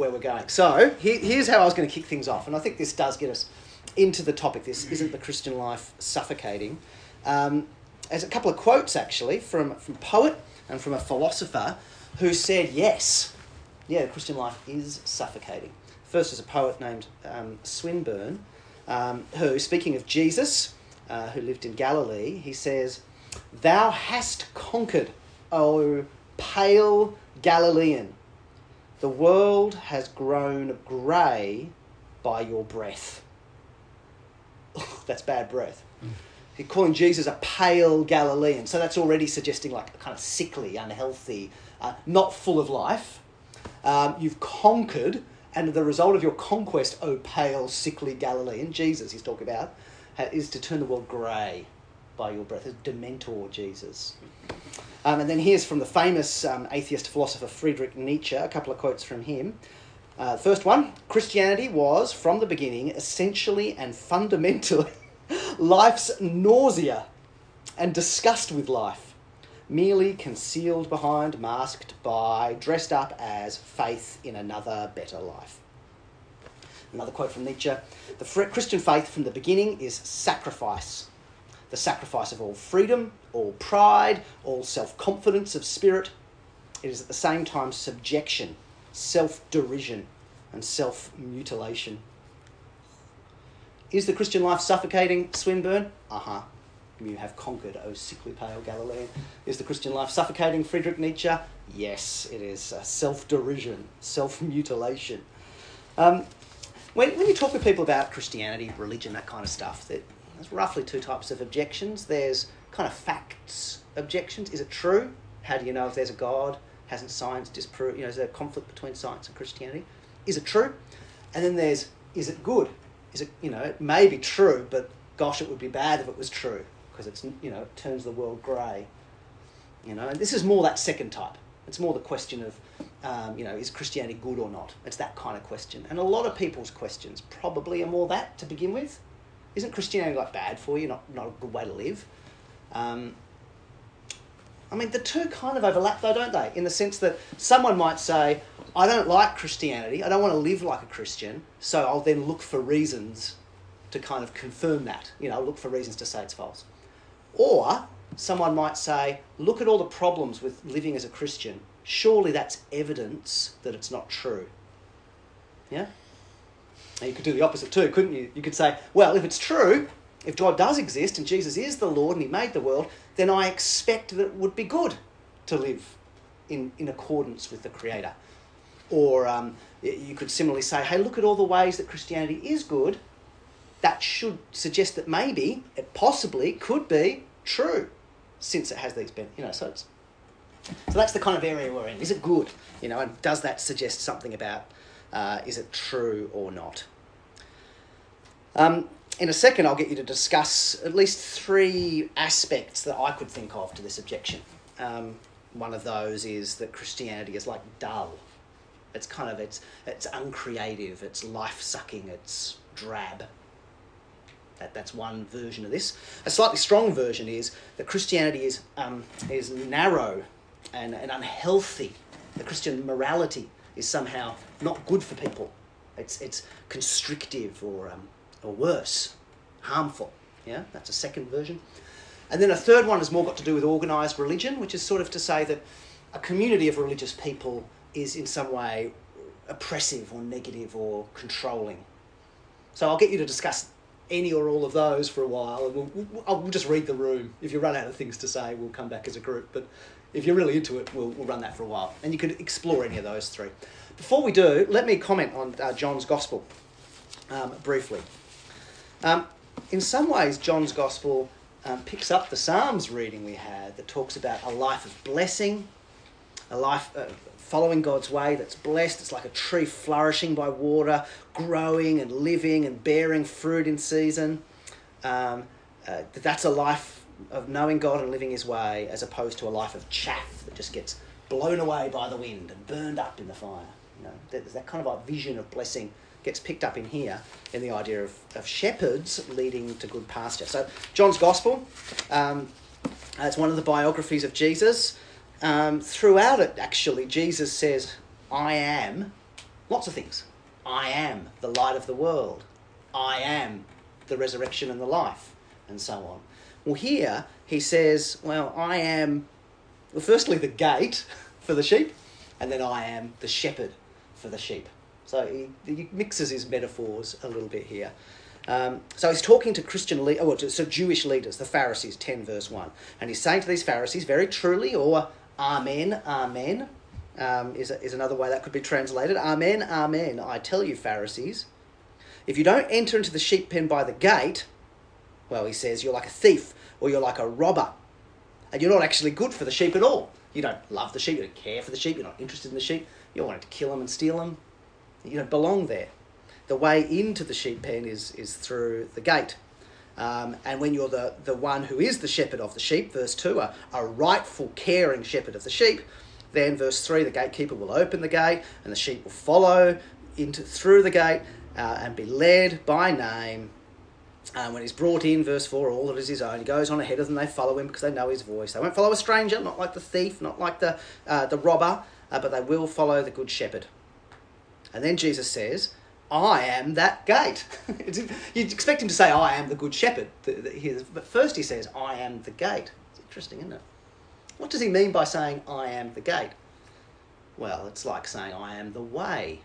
where we're going. So here's how I was going to kick things off, and I think this does get us into the topic. This isn't the Christian life suffocating. Um, there's a couple of quotes actually from from poet and from a philosopher who said yes, yeah, the Christian life is suffocating. First is a poet named um, Swinburne, um, who, speaking of Jesus, uh, who lived in Galilee, he says, "Thou hast conquered, O pale Galilean." The world has grown grey by your breath. that's bad breath. Mm. calling Jesus a pale Galilean. So that's already suggesting like a kind of sickly, unhealthy, uh, not full of life. Um, you've conquered, and the result of your conquest, O pale, sickly Galilean, Jesus he's talking about, is to turn the world grey by your breath. As Dementor Jesus. Um, and then here's from the famous um, atheist philosopher Friedrich Nietzsche, a couple of quotes from him. Uh, first one Christianity was, from the beginning, essentially and fundamentally life's nausea and disgust with life, merely concealed behind, masked by, dressed up as faith in another better life. Another quote from Nietzsche The Christian faith from the beginning is sacrifice the sacrifice of all freedom, all pride, all self confidence of spirit. It is at the same time subjection, self derision, and self mutilation. Is the Christian life suffocating, Swinburne? Uh huh. You have conquered, O sickly pale Galilean. Is the Christian life suffocating, Friedrich Nietzsche? Yes, it is uh, self derision, self mutilation. Um, when, when you talk with people about Christianity, religion, that kind of stuff, that there's roughly two types of objections. There's kind of facts objections. Is it true? How do you know if there's a God? Hasn't science disproved? You know, is there a conflict between science and Christianity? Is it true? And then there's, is it good? Is it, you know, it may be true, but gosh, it would be bad if it was true because it's, you know, it turns the world grey. You know, and this is more that second type. It's more the question of, um, you know, is Christianity good or not? It's that kind of question. And a lot of people's questions probably are more that to begin with isn't Christianity like bad for you? Not not a good way to live. Um, I mean, the two kind of overlap, though, don't they? In the sense that someone might say, "I don't like Christianity. I don't want to live like a Christian, so I'll then look for reasons to kind of confirm that. You know, I'll look for reasons to say it's false." Or someone might say, "Look at all the problems with living as a Christian. Surely that's evidence that it's not true." Yeah. Now, you could do the opposite too, couldn't you? You could say, well, if it's true, if God does exist and Jesus is the Lord and He made the world, then I expect that it would be good to live in, in accordance with the Creator. Or um, you could similarly say, hey, look at all the ways that Christianity is good. That should suggest that maybe it possibly could be true since it has these benefits. You know, so so that's the kind of area we're in. Is it good? You know, and does that suggest something about uh, is it true or not? Um, in a second, I'll get you to discuss at least three aspects that I could think of to this objection. Um, one of those is that Christianity is like dull. It's kind of it's it's uncreative. It's life sucking. It's drab. That, that's one version of this. A slightly strong version is that Christianity is um, is narrow and, and unhealthy. The Christian morality is somehow not good for people. It's, it's constrictive or, um, or worse, harmful. Yeah, that's a second version. And then a third one has more got to do with organised religion, which is sort of to say that a community of religious people is in some way oppressive or negative or controlling. So I'll get you to discuss any or all of those for a while, and we'll, we'll, I'll just read the room. If you run out of things to say, we'll come back as a group. But if you're really into it, we'll, we'll run that for a while. And you could explore any of those three. Before we do, let me comment on uh, John's Gospel um, briefly. Um, in some ways, John's Gospel um, picks up the Psalms reading we had that talks about a life of blessing, a life uh, following God's way that's blessed. It's like a tree flourishing by water, growing and living and bearing fruit in season. Um, uh, that's a life of knowing God and living His way, as opposed to a life of chaff that just gets blown away by the wind and burned up in the fire. You know, there's that kind of like vision of blessing gets picked up in here in the idea of, of shepherds leading to good pasture. So John's Gospel, um, it's one of the biographies of Jesus. Um, throughout it, actually, Jesus says, "I am." Lots of things. I am the light of the world. I am the resurrection and the life, and so on. Well, here he says, Well, I am, well, firstly, the gate for the sheep, and then I am the shepherd for the sheep. So he, he mixes his metaphors a little bit here. Um, so he's talking to Christian, le- oh, so Jewish leaders, the Pharisees, 10 verse 1. And he's saying to these Pharisees, very truly, or Amen, Amen, um, is, is another way that could be translated. Amen, Amen, I tell you, Pharisees, if you don't enter into the sheep pen by the gate, well, he says, you're like a thief or you're like a robber. And you're not actually good for the sheep at all. You don't love the sheep, you don't care for the sheep, you're not interested in the sheep, you wanted to kill them and steal them. You don't belong there. The way into the sheep pen is, is through the gate. Um, and when you're the, the one who is the shepherd of the sheep, verse 2, a, a rightful, caring shepherd of the sheep, then verse 3, the gatekeeper will open the gate and the sheep will follow into through the gate uh, and be led by name. Uh, when he's brought in, verse 4, all that is his own, he goes on ahead of them, they follow him because they know his voice. They won't follow a stranger, not like the thief, not like the, uh, the robber, uh, but they will follow the good shepherd. And then Jesus says, I am that gate. You'd expect him to say, I am the good shepherd. But first he says, I am the gate. It's interesting, isn't it? What does he mean by saying, I am the gate? Well, it's like saying, I am the way.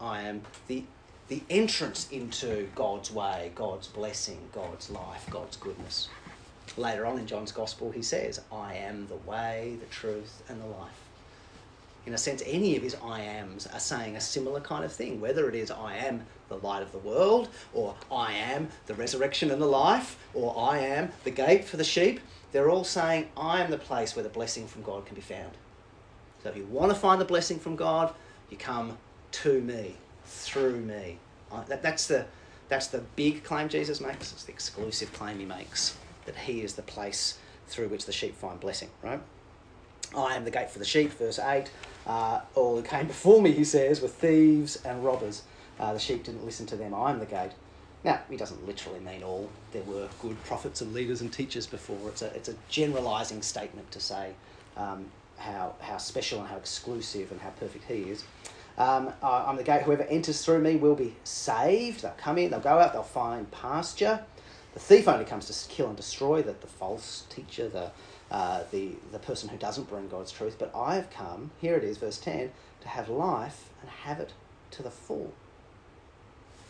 I am the, the entrance into God's way, God's blessing, God's life, God's goodness. Later on in John's Gospel, he says, I am the way, the truth, and the life in a sense, any of his I ams are saying a similar kind of thing, whether it is I am the light of the world, or I am the resurrection and the life, or I am the gate for the sheep. They're all saying, I am the place where the blessing from God can be found. So if you want to find the blessing from God, you come to me, through me. That, that's, the, that's the big claim Jesus makes, it's the exclusive claim he makes, that he is the place through which the sheep find blessing, right? I am the gate for the sheep, verse 8. Uh, all who came before me, he says, were thieves and robbers. Uh, the sheep didn't listen to them. I am the gate. Now, he doesn't literally mean all. There were good prophets and leaders and teachers before. It's a, it's a generalising statement to say um, how, how special and how exclusive and how perfect he is. Um, I'm the gate. Whoever enters through me will be saved. They'll come in, they'll go out, they'll find pasture. The thief only comes to kill and destroy, the, the false teacher, the, uh, the, the person who doesn't bring God's truth, but I have come, here it is, verse 10, to have life and have it to the full.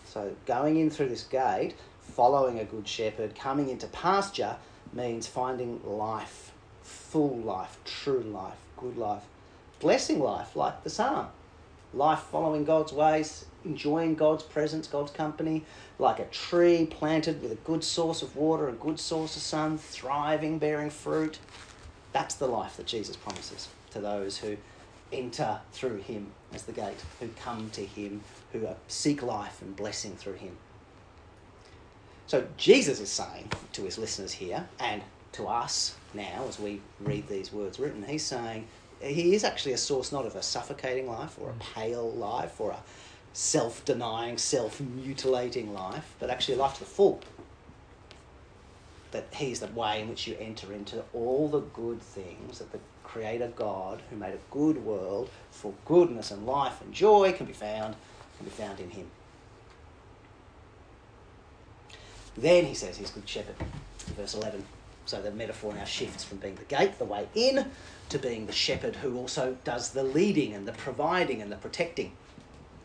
So going in through this gate, following a good shepherd, coming into pasture means finding life, full life, true life, good life, blessing life, like the psalm. Life following God's ways, enjoying God's presence, God's company, like a tree planted with a good source of water, a good source of sun, thriving, bearing fruit. That's the life that Jesus promises to those who enter through him as the gate, who come to him, who seek life and blessing through him. So Jesus is saying to his listeners here and to us now as we read these words written, he's saying he is actually a source not of a suffocating life or a mm. pale life or a self denying, self mutilating life, but actually a life to the full. That He's the way in which you enter into all the good things that the Creator God, who made a good world for goodness and life and joy, can be found, can be found in Him. Then he says he's good shepherd, verse 11. So the metaphor now shifts from being the gate, the way in, to being the shepherd who also does the leading and the providing and the protecting.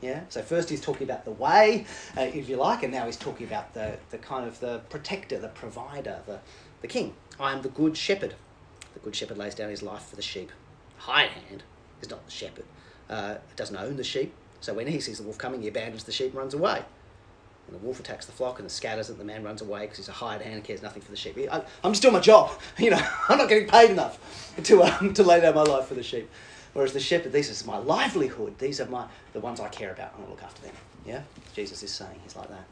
Yeah. So first he's talking about the way, uh, if you like, and now he's talking about the, the kind of the protector, the provider, the, the king. I am the good shepherd. The good shepherd lays down his life for the sheep. Hired hand is not the shepherd. Uh, doesn't own the sheep. So when he sees the wolf coming, he abandons the sheep and runs away. And the wolf attacks the flock and the scatters it. The man runs away because he's a hired hand and cares nothing for the sheep. I, am just doing my job. You know, I'm not getting paid enough to um, to lay down my life for the sheep. Whereas the shepherd, these are my livelihood. These are my the ones I care about. I want to look after them. Yeah, Jesus is saying he's like that.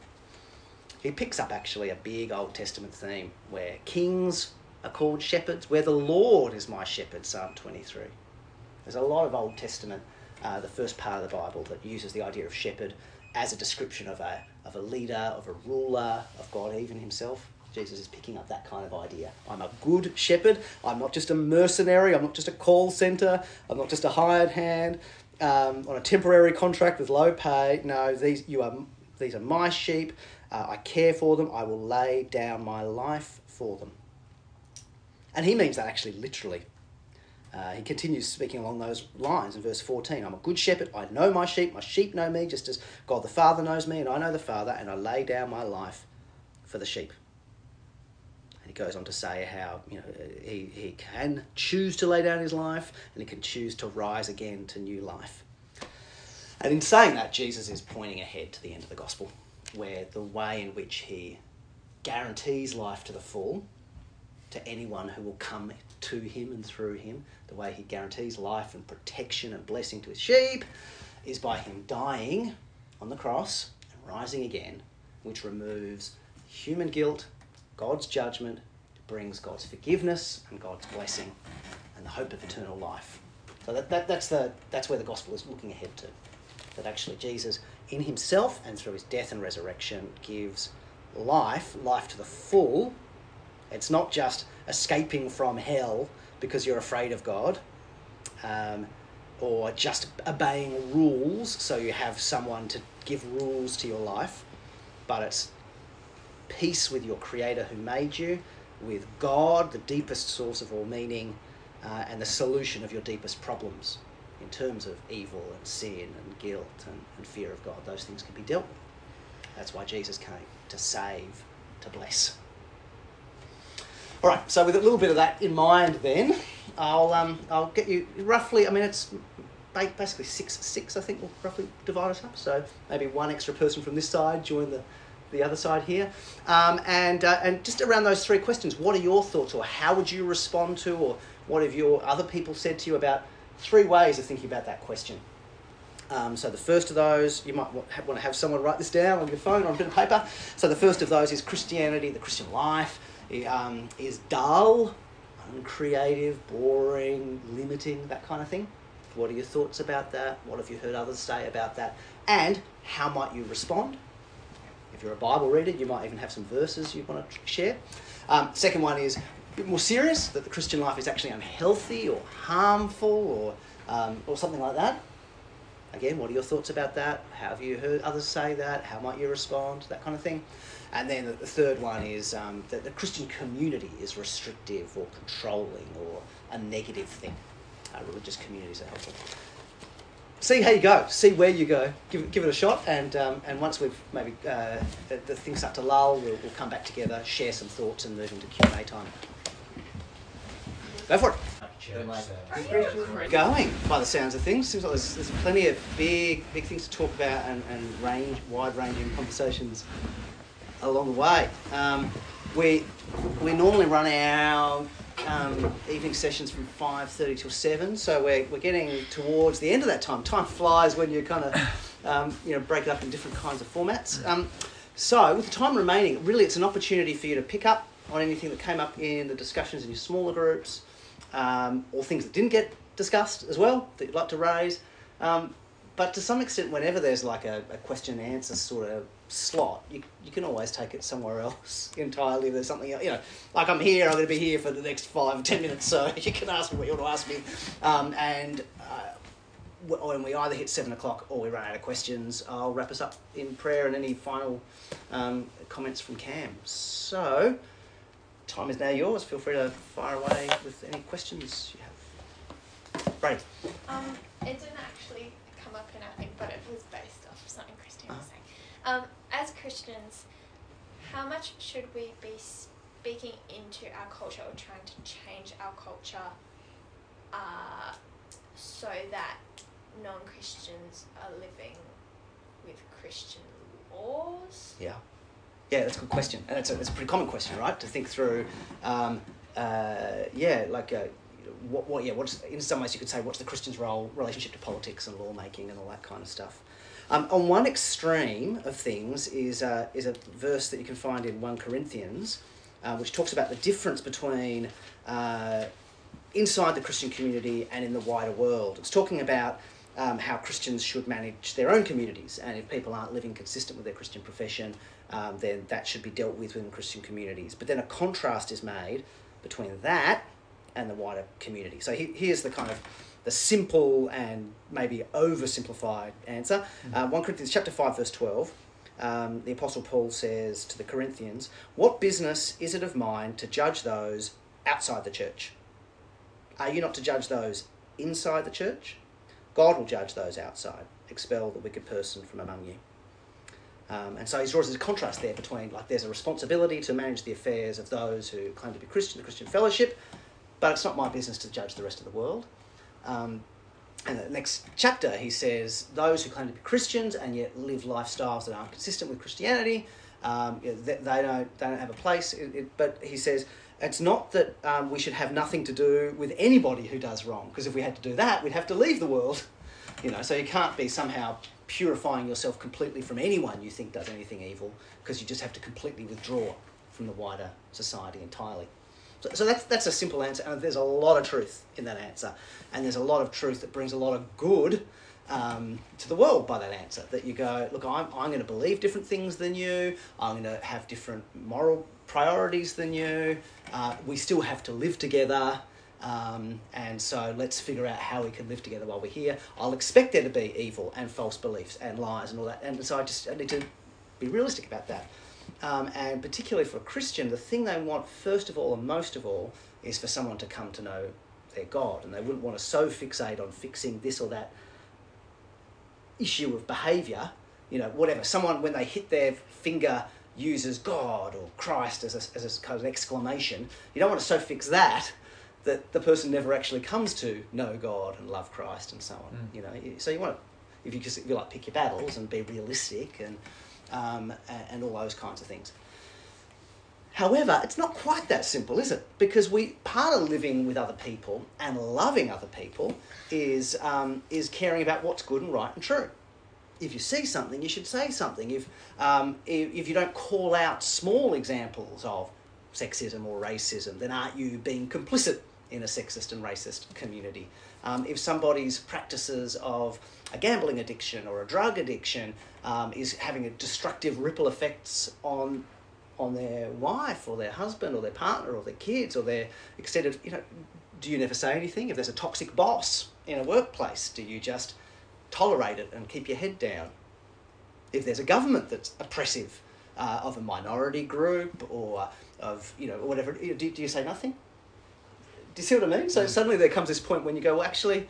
He picks up actually a big Old Testament theme where kings are called shepherds, where the Lord is my shepherd. Psalm 23. There's a lot of Old Testament, uh, the first part of the Bible, that uses the idea of shepherd as a description of a of a leader, of a ruler, of God even Himself. Jesus is picking up that kind of idea. I'm a good shepherd. I'm not just a mercenary. I'm not just a call center. I'm not just a hired hand. um, on a temporary contract with low pay. No, these you are these are my sheep. Uh, I care for them. I will lay down my life for them. And he means that actually literally. Uh, he continues speaking along those lines in verse 14 I'm a good shepherd, I know my sheep, my sheep know me, just as God the Father knows me, and I know the Father, and I lay down my life for the sheep. And he goes on to say how you know he, he can choose to lay down his life, and he can choose to rise again to new life. And in saying that, Jesus is pointing ahead to the end of the gospel, where the way in which he guarantees life to the full to anyone who will come to him and through him, the way he guarantees life and protection and blessing to his sheep, is by him dying on the cross and rising again, which removes human guilt, God's judgment, brings God's forgiveness and God's blessing and the hope of eternal life. So that, that, that's, the, that's where the gospel is looking ahead to. That actually Jesus, in himself and through his death and resurrection, gives life, life to the full. It's not just escaping from hell because you're afraid of God, um, or just obeying rules so you have someone to give rules to your life, but it's peace with your Creator who made you, with God, the deepest source of all meaning, uh, and the solution of your deepest problems in terms of evil and sin and guilt and, and fear of God. Those things can be dealt with. That's why Jesus came to save, to bless. All right, so with a little bit of that in mind, then I'll um, I'll get you roughly. I mean, it's basically six six. I think will roughly divide us up. So maybe one extra person from this side join the the other side here, um, and uh, and just around those three questions. What are your thoughts, or how would you respond to, or what have your other people said to you about three ways of thinking about that question? Um, so the first of those, you might want to have someone write this down on your phone or on a bit of paper. So the first of those is Christianity, the Christian life um, is dull, uncreative, boring, limiting, that kind of thing. What are your thoughts about that? What have you heard others say about that? And how might you respond? If you're a Bible reader, you might even have some verses you want to share. Um, second one is a bit more serious that the Christian life is actually unhealthy or harmful or, um, or something like that. Again, what are your thoughts about that? How have you heard others say that? How might you respond? That kind of thing. And then the third one is um, that the Christian community is restrictive or controlling or a negative thing. Uh, religious communities are helpful. See how you go. See where you go. Give give it a shot. And um, and once we've maybe uh, the, the things start to lull, we'll, we'll come back together, share some thoughts, and move into Q and A time. Go for it. Going by the sounds of things, seems like there's, there's plenty of big, big things to talk about and, and range, wide-ranging conversations along the way. Um, we we normally run our um, evening sessions from five thirty till seven, so we're, we're getting towards the end of that time. Time flies when you kind of um, you know break it up in different kinds of formats. Um, so with the time remaining, really it's an opportunity for you to pick up on anything that came up in the discussions in your smaller groups, um, or things that didn't get discussed as well that you'd like to raise. Um, but to some extent, whenever there's like a, a question and answer sort of slot, you, you can always take it somewhere else entirely. If there's something, you know, like I'm here, I'm going to be here for the next five, ten minutes, so you can ask me what you want to ask me. Um, and uh, when we either hit seven o'clock or we run out of questions, I'll wrap us up in prayer and any final um, comments from Cam. So, time is now yours. Feel free to fire away with any questions you have. Right. Um, it didn't actually come up in our thing, but it was based off something Christine was saying. Um, as Christians, how much should we be speaking into our culture or trying to change our culture uh, so that non Christians are living with Christian laws? Yeah. Yeah, that's a good question. And it's a, it's a pretty common question, right? To think through, um, uh, yeah, like, uh, what, what, yeah, what's, in some ways you could say, what's the Christian's role, relationship to politics and lawmaking and all that kind of stuff. Um, on one extreme of things is, uh, is a verse that you can find in 1 Corinthians, uh, which talks about the difference between uh, inside the Christian community and in the wider world. It's talking about um, how Christians should manage their own communities, and if people aren't living consistent with their Christian profession, um, then that should be dealt with within Christian communities. But then a contrast is made between that and the wider community. So he, here's the kind of the simple and maybe oversimplified answer. Uh, 1 Corinthians chapter 5 verse 12. Um, the Apostle Paul says to the Corinthians, What business is it of mine to judge those outside the church? Are you not to judge those inside the church? God will judge those outside. Expel the wicked person from among you. Um, and so he draws a contrast there between like there's a responsibility to manage the affairs of those who claim to be Christian, the Christian fellowship, but it's not my business to judge the rest of the world. Um, and the next chapter, he says, those who claim to be Christians and yet live lifestyles that aren't consistent with Christianity, um, they, they, don't, they don't have a place. It, it, but he says, it's not that um, we should have nothing to do with anybody who does wrong, because if we had to do that, we'd have to leave the world. You know, so you can't be somehow purifying yourself completely from anyone you think does anything evil, because you just have to completely withdraw from the wider society entirely. So, so that's, that's a simple answer, and there's a lot of truth in that answer. And there's a lot of truth that brings a lot of good um, to the world by that answer. That you go, look, I'm, I'm going to believe different things than you, I'm going to have different moral priorities than you, uh, we still have to live together. Um, and so let's figure out how we can live together while we're here. I'll expect there to be evil and false beliefs and lies and all that. And so I just I need to be realistic about that. Um, and particularly for a Christian, the thing they want first of all and most of all is for someone to come to know their God. And they wouldn't want to so fixate on fixing this or that issue of behaviour, you know, whatever. Someone, when they hit their finger, uses God or Christ as a, as a kind of exclamation. You don't want to so fix that that the person never actually comes to know God and love Christ and so on. Mm. You know, so you want to, if you just you like pick your battles and be realistic and um, and all those kinds of things. However, it's not quite that simple, is it? Because we part of living with other people and loving other people is um, is caring about what's good and right and true. If you see something, you should say something. If, um, if if you don't call out small examples of sexism or racism, then aren't you being complicit in a sexist and racist community? Um, if somebody's practices of a gambling addiction or a drug addiction um, is having a destructive ripple effects on on their wife or their husband or their partner or their kids or their extended you know do you never say anything? If there's a toxic boss in a workplace do you just tolerate it and keep your head down? If there's a government that's oppressive uh, of a minority group or of you know whatever do, do you say nothing? Do you see what i mean? So mm. suddenly there comes this point when you go well actually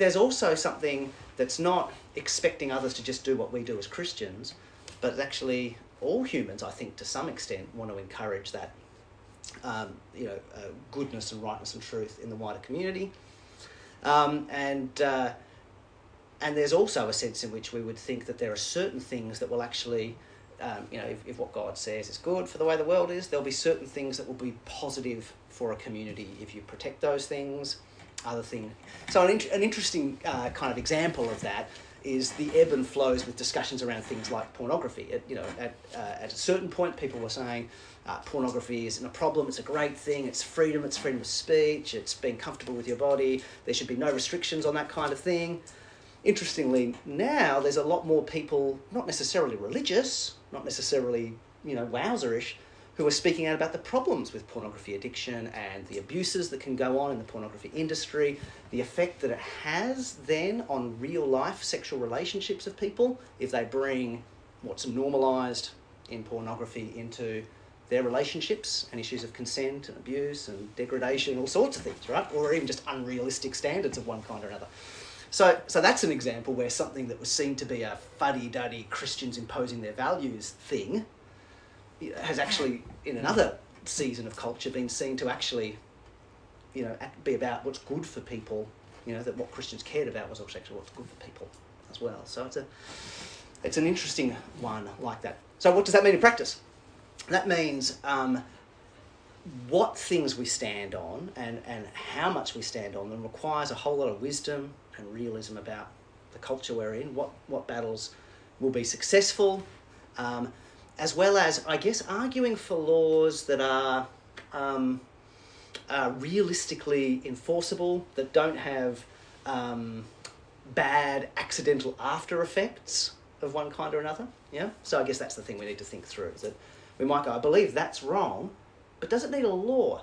there's also something that's not expecting others to just do what we do as Christians, but actually all humans, I think, to some extent, want to encourage that, um, you know, uh, goodness and rightness and truth in the wider community. Um, and uh, and there's also a sense in which we would think that there are certain things that will actually, um, you know, if, if what God says is good for the way the world is, there'll be certain things that will be positive for a community if you protect those things. Other thing, so an, an interesting uh, kind of example of that is the ebb and flows with discussions around things like pornography. It, you know, at, uh, at a certain point, people were saying uh, pornography isn't a problem, it's a great thing, it's freedom, it's freedom of speech, it's being comfortable with your body, there should be no restrictions on that kind of thing. Interestingly, now there's a lot more people, not necessarily religious, not necessarily, you know, wowzerish, who are speaking out about the problems with pornography addiction and the abuses that can go on in the pornography industry, the effect that it has then on real life sexual relationships of people if they bring what's normalized in pornography into their relationships and issues of consent and abuse and degradation, all sorts of things, right? Or even just unrealistic standards of one kind or another. So, so that's an example where something that was seen to be a fuddy-duddy Christians imposing their values thing has actually, in another season of culture, been seen to actually, you know, be about what's good for people. You know, that what Christians cared about was actually what's good for people as well. So it's a, it's an interesting one like that. So what does that mean in practice? That means um, what things we stand on and, and how much we stand on them requires a whole lot of wisdom and realism about the culture we're in, what, what battles will be successful, um, as well as, I guess, arguing for laws that are um, realistically enforceable, that don't have um, bad accidental after effects of one kind or another. Yeah. So I guess that's the thing we need to think through. Is that we might go, I believe that's wrong, but does it need a law?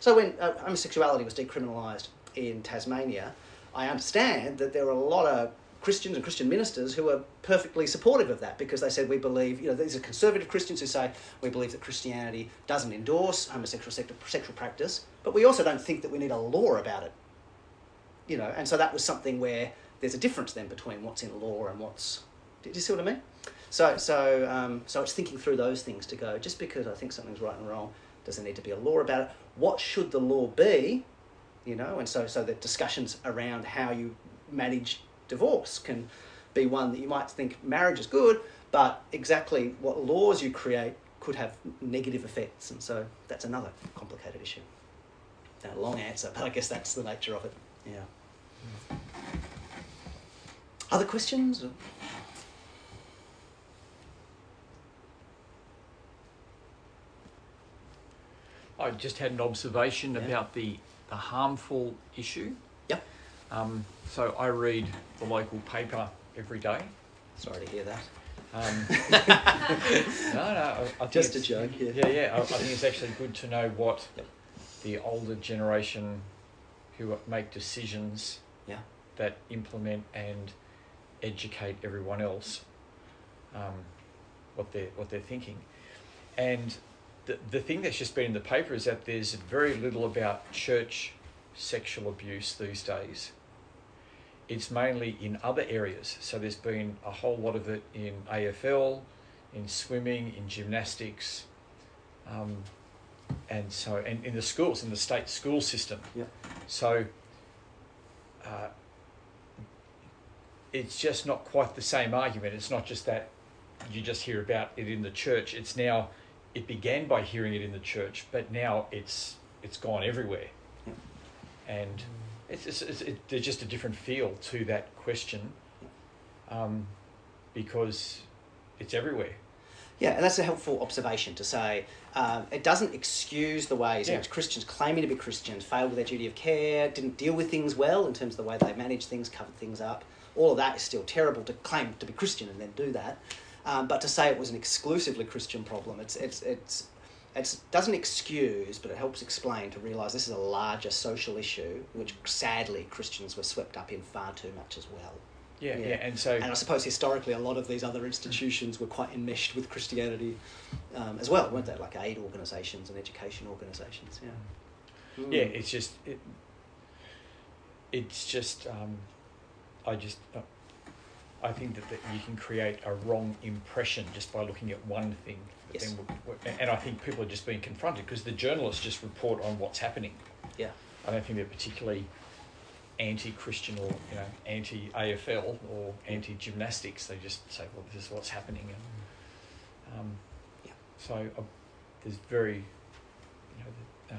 So when uh, homosexuality was decriminalised in Tasmania, I understand that there were a lot of Christians and Christian ministers who are perfectly supportive of that because they said we believe, you know, these are conservative Christians who say we believe that Christianity doesn't endorse homosexual sexual practice, but we also don't think that we need a law about it. You know, and so that was something where there's a difference then between what's in law and what's. Did you see what I mean? So, so, um, so it's thinking through those things to go. Just because I think something's right and wrong, does there need to be a law about it? What should the law be? You know, and so so the discussions around how you manage divorce can be one that you might think marriage is good, but exactly what laws you create could have negative effects, and so that's another complicated issue. A long answer, but I guess that's the nature of it. Yeah. Other questions? I just had an observation Yeah. about the, the harmful issue. Um, so I read the local paper every day. Sorry to hear that. Um, no, no, I, I Just a joke, yeah. Yeah, yeah. I, I think it's actually good to know what Yep. the older generation who make decisions Yeah. that implement and educate everyone else um, what they're what they're thinking, and the the thing that's just been in the paper is that there's very little about church sexual abuse these days. It's mainly in other areas. So there's been a whole lot of it in AFL, in swimming, in gymnastics, um, and so and in the schools, in the state school system. Yep. So uh, it's just not quite the same argument. It's not just that you just hear about it in the church. It's now it began by hearing it in the church, but now it's it's gone everywhere. And it's, it's, it's it, there's just a different feel to that question, um, because it's everywhere. Yeah, and that's a helpful observation to say um, it doesn't excuse the ways in which Christians claiming to be Christians failed with their duty of care, didn't deal with things well in terms of the way they managed things, covered things up. All of that is still terrible to claim to be Christian and then do that. Um, but to say it was an exclusively Christian problem, it's it's it's it doesn't excuse, but it helps explain to realise this is a larger social issue, which sadly Christians were swept up in far too much as well. Yeah, yeah, Yeah. and so And I suppose historically, a lot of these other institutions were quite enmeshed with Christianity um, as well, weren't they? Like aid organisations and education organisations. Yeah. yeah, Mm. it's just it, it's just um, I just uh, I think that, that you can create a wrong impression just by looking at one thing. Yes. then w- w- and I think people are just being confronted because the journalists just report on what's happening. Yeah. I don't think they're particularly anti-Christian or you know anti-AFL or anti-gymnastics. They just say, "Well, this is what's happening," and um, Yeah. so uh, there's very you know the,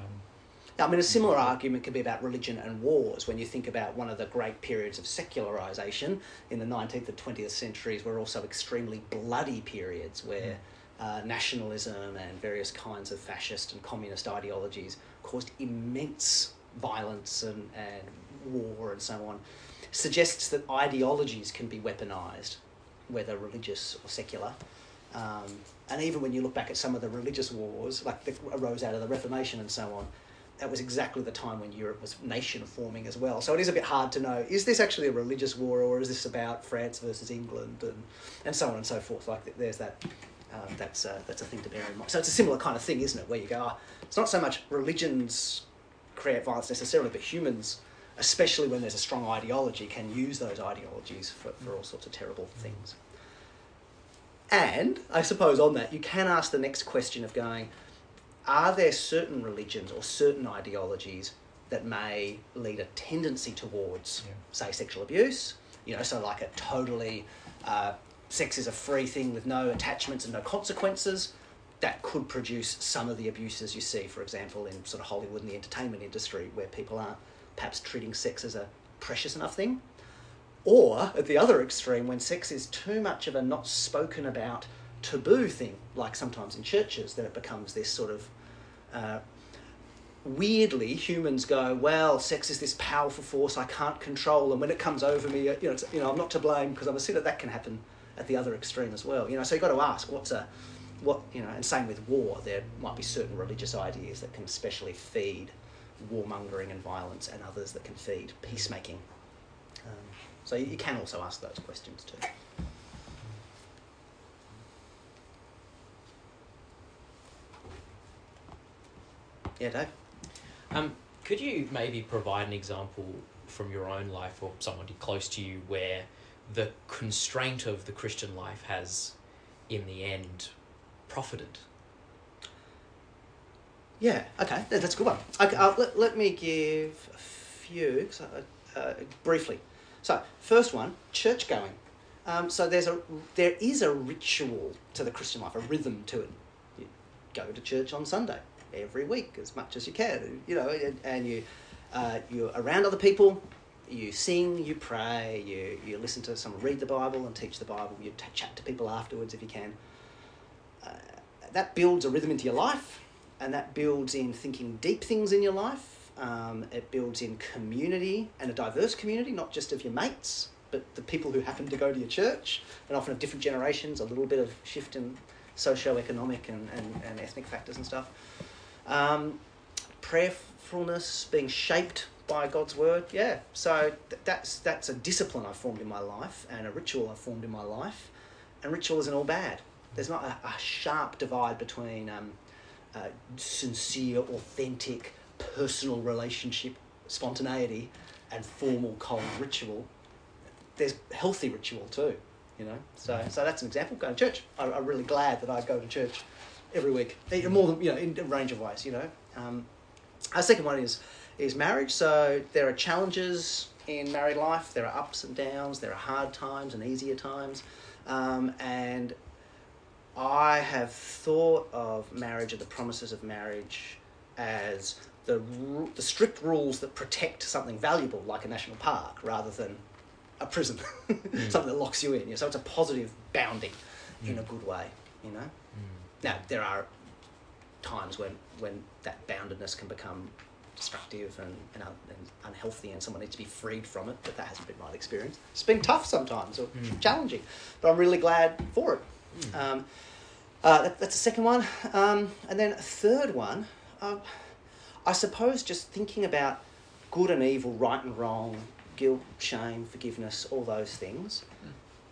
I mean, a similar argument could be about religion and wars. When you think about one of the great periods of secularization in the 19th and 20th centuries, were also extremely bloody periods where uh, nationalism and various kinds of fascist and communist ideologies caused immense violence and, and war and so on. Suggests that ideologies can be weaponized, whether religious or secular. Um, and even when you look back at some of the religious wars, like that arose out of the Reformation and so on, that was exactly the time when Europe was nation forming as well. So it is a bit hard to know is this actually a religious war or is this about France versus England and, and so on and so forth. Like there's that. Um, that's a, that's a thing to bear in mind. So it's a similar kind of thing, isn't it? Where you go, oh, it's not so much religions create violence necessarily, but humans, especially when there's a strong ideology, can use those ideologies for, for all sorts of terrible things. And I suppose on that, you can ask the next question of going, are there certain religions or certain ideologies that may lead a tendency towards, Yeah. say, sexual abuse? You know, so like a totally uh, sex is a free thing with no attachments and no consequences. That could produce some of the abuses you see, for example, in sort of Hollywood and the entertainment industry, where people aren't perhaps treating sex as a precious enough thing. Or at the other extreme, when sex is too much of a not spoken about taboo thing, like sometimes in churches, that it becomes this sort of uh, weirdly humans go, well, sex is this powerful force I can't control, and when it comes over me, you know, you know, I'm not to blame because I'm a sinner. That can happen at the other extreme as well. You know, so you've got to ask what's a what you know, and same with war. There might be certain religious ideas that can especially feed warmongering and violence, and others that can feed peacemaking. Um, so you can also ask those questions too. Yeah, Dave. Um, could you maybe provide an example from your own life or someone close to you where the constraint of the Christian life has, in the end, profited? Yeah, okay, that's a good one. Okay, uh, let, let me give a few so, uh, briefly. So, first one, church going. Um, so there's a there is a ritual to the Christian life, a rhythm to it. You go to church on Sunday every week as much as you can, you know, and, and you uh, you're around other people. You sing, you pray, you, you listen to someone read the Bible and teach the Bible. You t- chat to people afterwards if you can. Uh, that builds a rhythm into your life and that builds in thinking deep things in your life. Um, it builds in community and a diverse community, not just of your mates, but the people who happen to go to your church, and often of different generations, a little bit of shift in socio-economic and, and, and ethnic factors and stuff. Um, prayerfulness, being shaped by God's word, yeah. So th- that's that's a discipline I formed in my life and a ritual I formed in my life, and ritual isn't all bad. There's not a, a sharp divide between um, uh, sincere, authentic, personal relationship, spontaneity, and formal, cold ritual. There's healthy ritual too, you know. So, so that's an example. Going to church. I, I'm really glad that I go to church every week, more than you know, in a range of ways. You know. Um, our second one is is marriage. So there are challenges in married life. There are ups and downs. There are hard times and easier times, um, and I have thought of marriage and the promises of marriage as the the strict rules that protect something valuable, like a national park, rather than a prison, something that locks you in. You know, so it's a positive bounding in a good way. You know. Now there are times when when that boundedness can become destructive and, and, un- and unhealthy, and someone needs to be freed from it. But that hasn't been my experience. It's been tough sometimes or Mm. challenging, but I'm really glad for it. Um, uh, that, that's the second one. Um, and then a third one, uh, I suppose just thinking about good and evil, right and wrong, guilt, shame, forgiveness, all those things.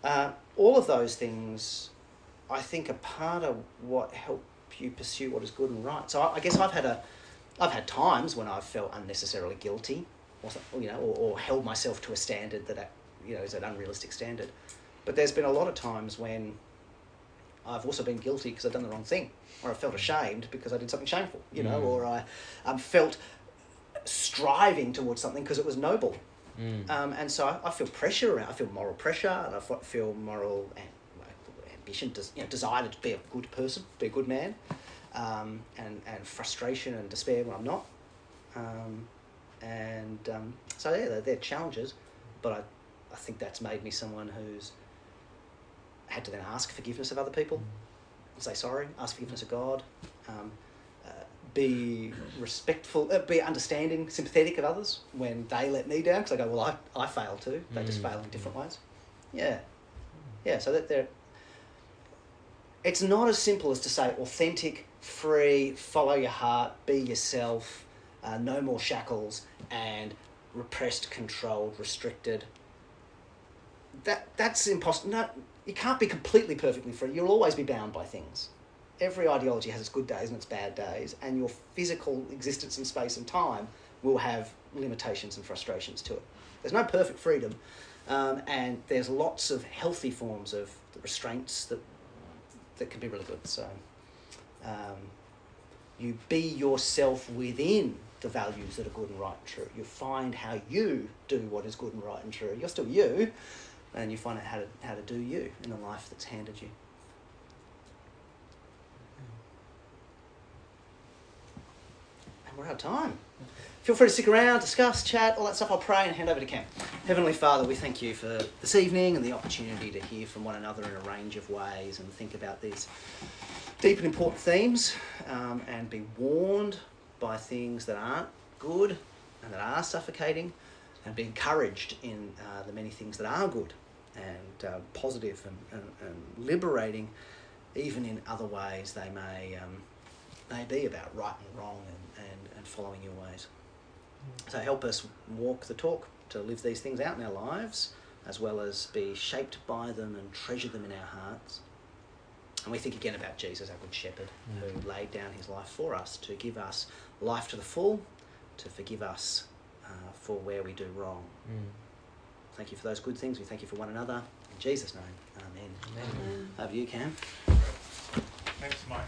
Uh, all of those things, I think, are part of what help you pursue what is good and right. So I, I guess I've had a, I've had times when I've felt unnecessarily guilty, or you know, or, or held myself to a standard that, you know, is an unrealistic standard. But there's been a lot of times when I've also been guilty because I've done the wrong thing, or I felt ashamed because I did something shameful, you know, Mm. or I um, felt striving towards something because it was noble. Mm. Um, and so I, I feel pressure around. I feel moral pressure, and I f- feel moral and ambition, des- you know, desire to be a good person, be a good man, um, and and frustration and despair when I'm not. Um, and um, so yeah, they're, they're challenges, but I, I think that's made me someone who's had to then ask forgiveness of other people, say sorry, ask forgiveness of God, um, uh, be respectful, uh, be understanding, sympathetic of others when they let me down because I go, well, I, I fail too. They just Mm. fail in different ways. Yeah, yeah. So that they're. It's not as simple as to say authentic, free, follow your heart, be yourself, uh, no more shackles, and repressed, controlled, restricted. That that's impossible. No, you can't be completely perfectly free. You'll always be bound by things. Every ideology has its good days and its bad days, and your physical existence in space and time will have limitations and frustrations to it. There's no perfect freedom, um, and there's lots of healthy forms of restraints that that can be really good. So, um, you be yourself within the values that are good and right and true. You find how you do what is good and right and true. You're still you, and you find out how to how to do you in the life that's handed you. And we're out of time. Feel free to stick around, discuss, chat, all that stuff. I'll pray and hand over to Cam. Heavenly Father, we thank you for this evening and the opportunity to hear from one another in a range of ways and think about these deep and important themes um, and be warned by things that aren't good and that are suffocating and be encouraged in uh, the many things that are good and uh, positive and, and, and liberating, even in other ways they may, um, may be about right and wrong and, and, and following your ways. So help us walk the talk to live these things out in our lives, as well as be shaped by them and treasure them in our hearts. And we think again about Jesus, our good shepherd, who laid down his life for us to give us life to the full, to forgive us uh, for where we do wrong. Mm. Thank you for those good things. We thank you for one another. In Jesus' name, Amen. Amen. Over to you, Cam. Thanks, Mike.